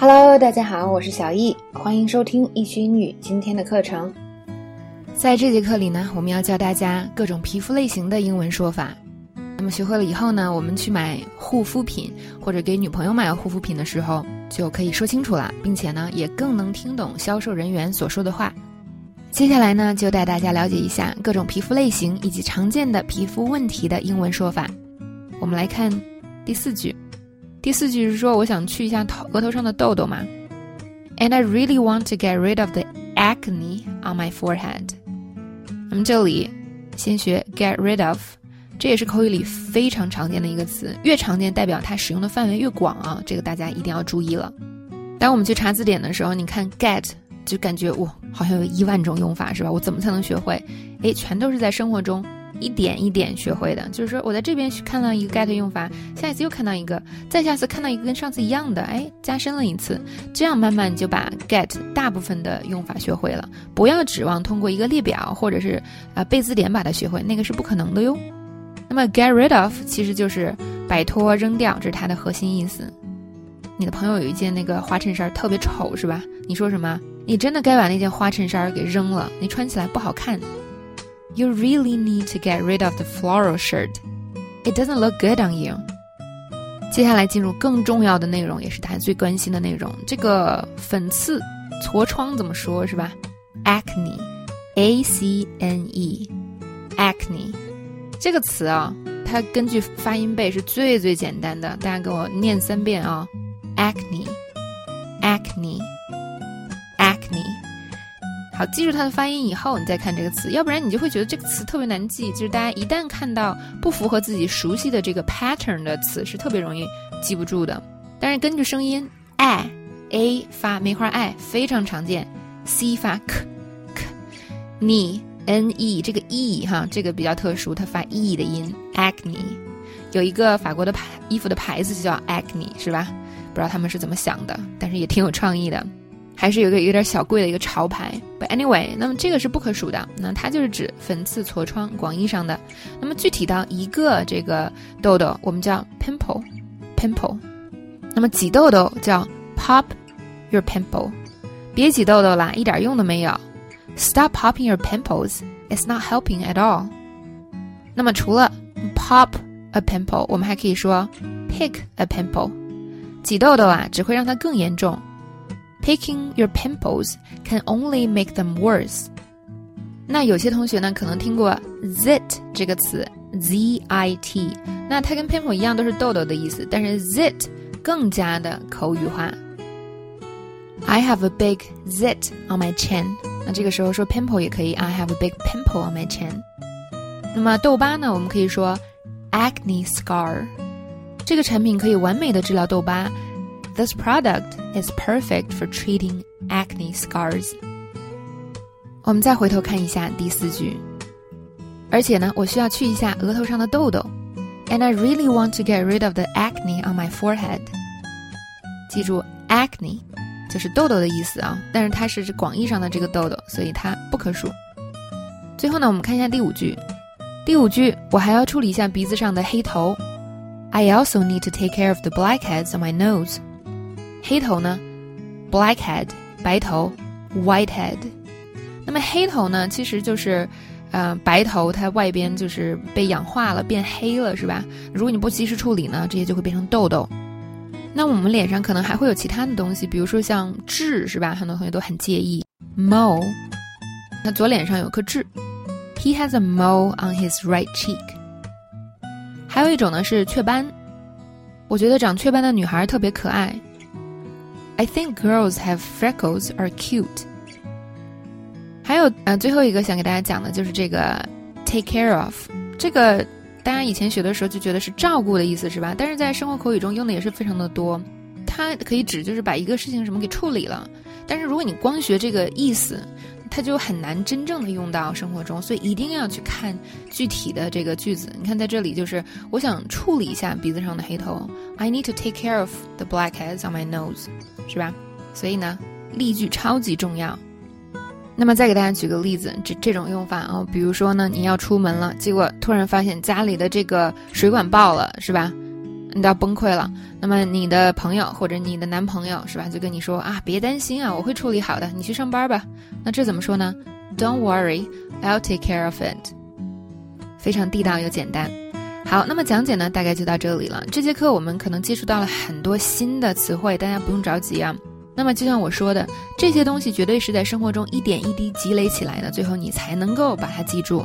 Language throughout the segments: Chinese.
Hello，大家好，我是小易，欢迎收听易学英语今天的课程。在这节课里呢，我们要教大家各种皮肤类型的英文说法。那么学会了以后呢，我们去买护肤品或者给女朋友买护肤品的时候，就可以说清楚了，并且呢，也更能听懂销售人员所说的话。接下来呢，就带大家了解一下各种皮肤类型以及常见的皮肤问题的英文说法。我们来看第四句。第四句是说，我想去一下头额头上的痘痘嘛。And I really want to get rid of the acne on my forehead。那么这里先学 get rid of，这也是口语里非常常见的一个词，越常见代表它使用的范围越广啊，这个大家一定要注意了。当我们去查字典的时候，你看 get 就感觉哇，好像有一万种用法是吧？我怎么才能学会？诶，全都是在生活中。一点一点学会的，就是说我在这边看到一个 get 用法，下一次又看到一个，再下次看到一个跟上次一样的，哎，加深了一次，这样慢慢就把 get 大部分的用法学会了。不要指望通过一个列表或者是啊背字典把它学会，那个是不可能的哟。那么 get rid of 其实就是摆脱、扔掉，这是它的核心意思。你的朋友有一件那个花衬衫特别丑，是吧？你说什么？你真的该把那件花衬衫给扔了，你穿起来不好看。You really need to get rid of the floral shirt. It doesn't look good on you. 接下来进入更重要的内容，也是大家最关心的内容。这个粉刺、痤疮怎么说是吧？Acne，A C N E，acne 这个词啊，它根据发音背是最最简单的。大家跟我念三遍啊，acne，acne。好，记住它的发音以后，你再看这个词，要不然你就会觉得这个词特别难记。就是大家一旦看到不符合自己熟悉的这个 pattern 的词，是特别容易记不住的。但是根据声音，a a 发梅花 i 非常常见，c 发 k k，ne n e 这个 e 哈，这个比较特殊，它发 e 的音，acne。有一个法国的牌衣服的牌子就叫 acne，是吧？不知道他们是怎么想的，但是也挺有创意的。还是有个有点小贵的一个潮牌，But anyway，那么这个是不可数的，那它就是指粉刺、痤疮，广义上的。那么具体到一个这个痘痘，我们叫 pimple，pimple。那么挤痘痘叫 pop your pimple，别挤痘痘啦，一点用都没有。Stop popping your pimples，it's not helping at all。那么除了 pop a pimple，我们还可以说 pick a pimple，挤痘痘啊，只会让它更严重。Picking your pimples can only make them worse。那有些同学呢，可能听过 zit 这个词，z i t，那它跟 pimple 一样，都是痘痘的意思，但是 zit 更加的口语化。I have a big zit on my chin。那这个时候说 pimple 也可以，I have a big pimple on my chin。那么痘疤呢，我们可以说 acne scar。这个产品可以完美的治疗痘疤。 This product is perfect for treating acne scars. 我们再回头看一下第四句，而且呢，我需要去一下额头上的痘痘。And I really want to get rid of the acne on my forehead. 记住，acne 就是痘痘的意思啊，但是它是指广义上的这个痘痘，所以它不可数。最后呢，我们看一下第五句。第五句，我还要处理一下鼻子上的黑头。I also need to take care of the blackheads on my nose. 黑头呢，blackhead 白头，whitehead。那么黑头呢，其实就是，呃，白头它外边就是被氧化了，变黑了，是吧？如果你不及时处理呢，这些就会变成痘痘。那我们脸上可能还会有其他的东西，比如说像痣，是吧？很多同学都很介意 mole。那左脸上有颗痣，He has a mole on his right cheek。还有一种呢是雀斑，我觉得长雀斑的女孩特别可爱。I think girls have freckles are cute。还有呃，最后一个想给大家讲的就是这个 take care of。这个大家以前学的时候就觉得是照顾的意思是吧？但是在生活口语中用的也是非常的多。它可以指就是把一个事情什么给处理了。但是如果你光学这个意思，它就很难真正的用到生活中，所以一定要去看具体的这个句子。你看，在这里就是我想处理一下鼻子上的黑头，I need to take care of the blackheads on my nose，是吧？所以呢，例句超级重要。那么再给大家举个例子，这这种用法啊，比如说呢，你要出门了，结果突然发现家里的这个水管爆了，是吧？你都要崩溃了。那么你的朋友或者你的男朋友是吧，就跟你说啊，别担心啊，我会处理好的，你去上班吧。那这怎么说呢？Don't worry, I'll take care of it。非常地道又简单。好，那么讲解呢，大概就到这里了。这节课我们可能接触到了很多新的词汇，大家不用着急啊。那么就像我说的，这些东西绝对是在生活中一点一滴积累起来的，最后你才能够把它记住。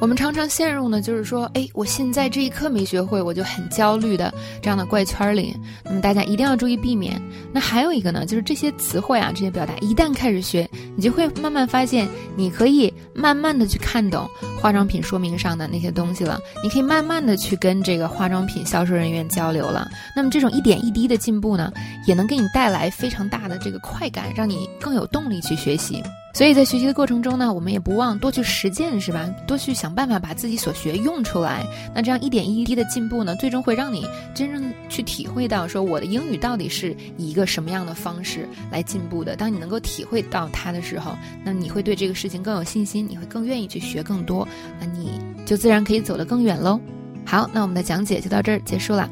我们常常陷入呢，就是说，哎，我现在这一刻没学会，我就很焦虑的这样的怪圈里。那么大家一定要注意避免。那还有一个呢，就是这些词汇啊，这些表达，一旦开始学，你就会慢慢发现，你可以慢慢的去看懂化妆品说明上的那些东西了。你可以慢慢的去跟这个化妆品销售人员交流了。那么这种一点一滴的进步呢，也能给你带来非常大的这个快感，让你更有动力去学习。所以在学习的过程中呢，我们也不忘多去实践，是吧？多去想办法把自己所学用出来。那这样一点一滴的进步呢，最终会让你真正去体会到，说我的英语到底是以一个什么样的方式来进步的。当你能够体会到它的时候，那你会对这个事情更有信心，你会更愿意去学更多，那你就自然可以走得更远喽。好，那我们的讲解就到这儿结束了。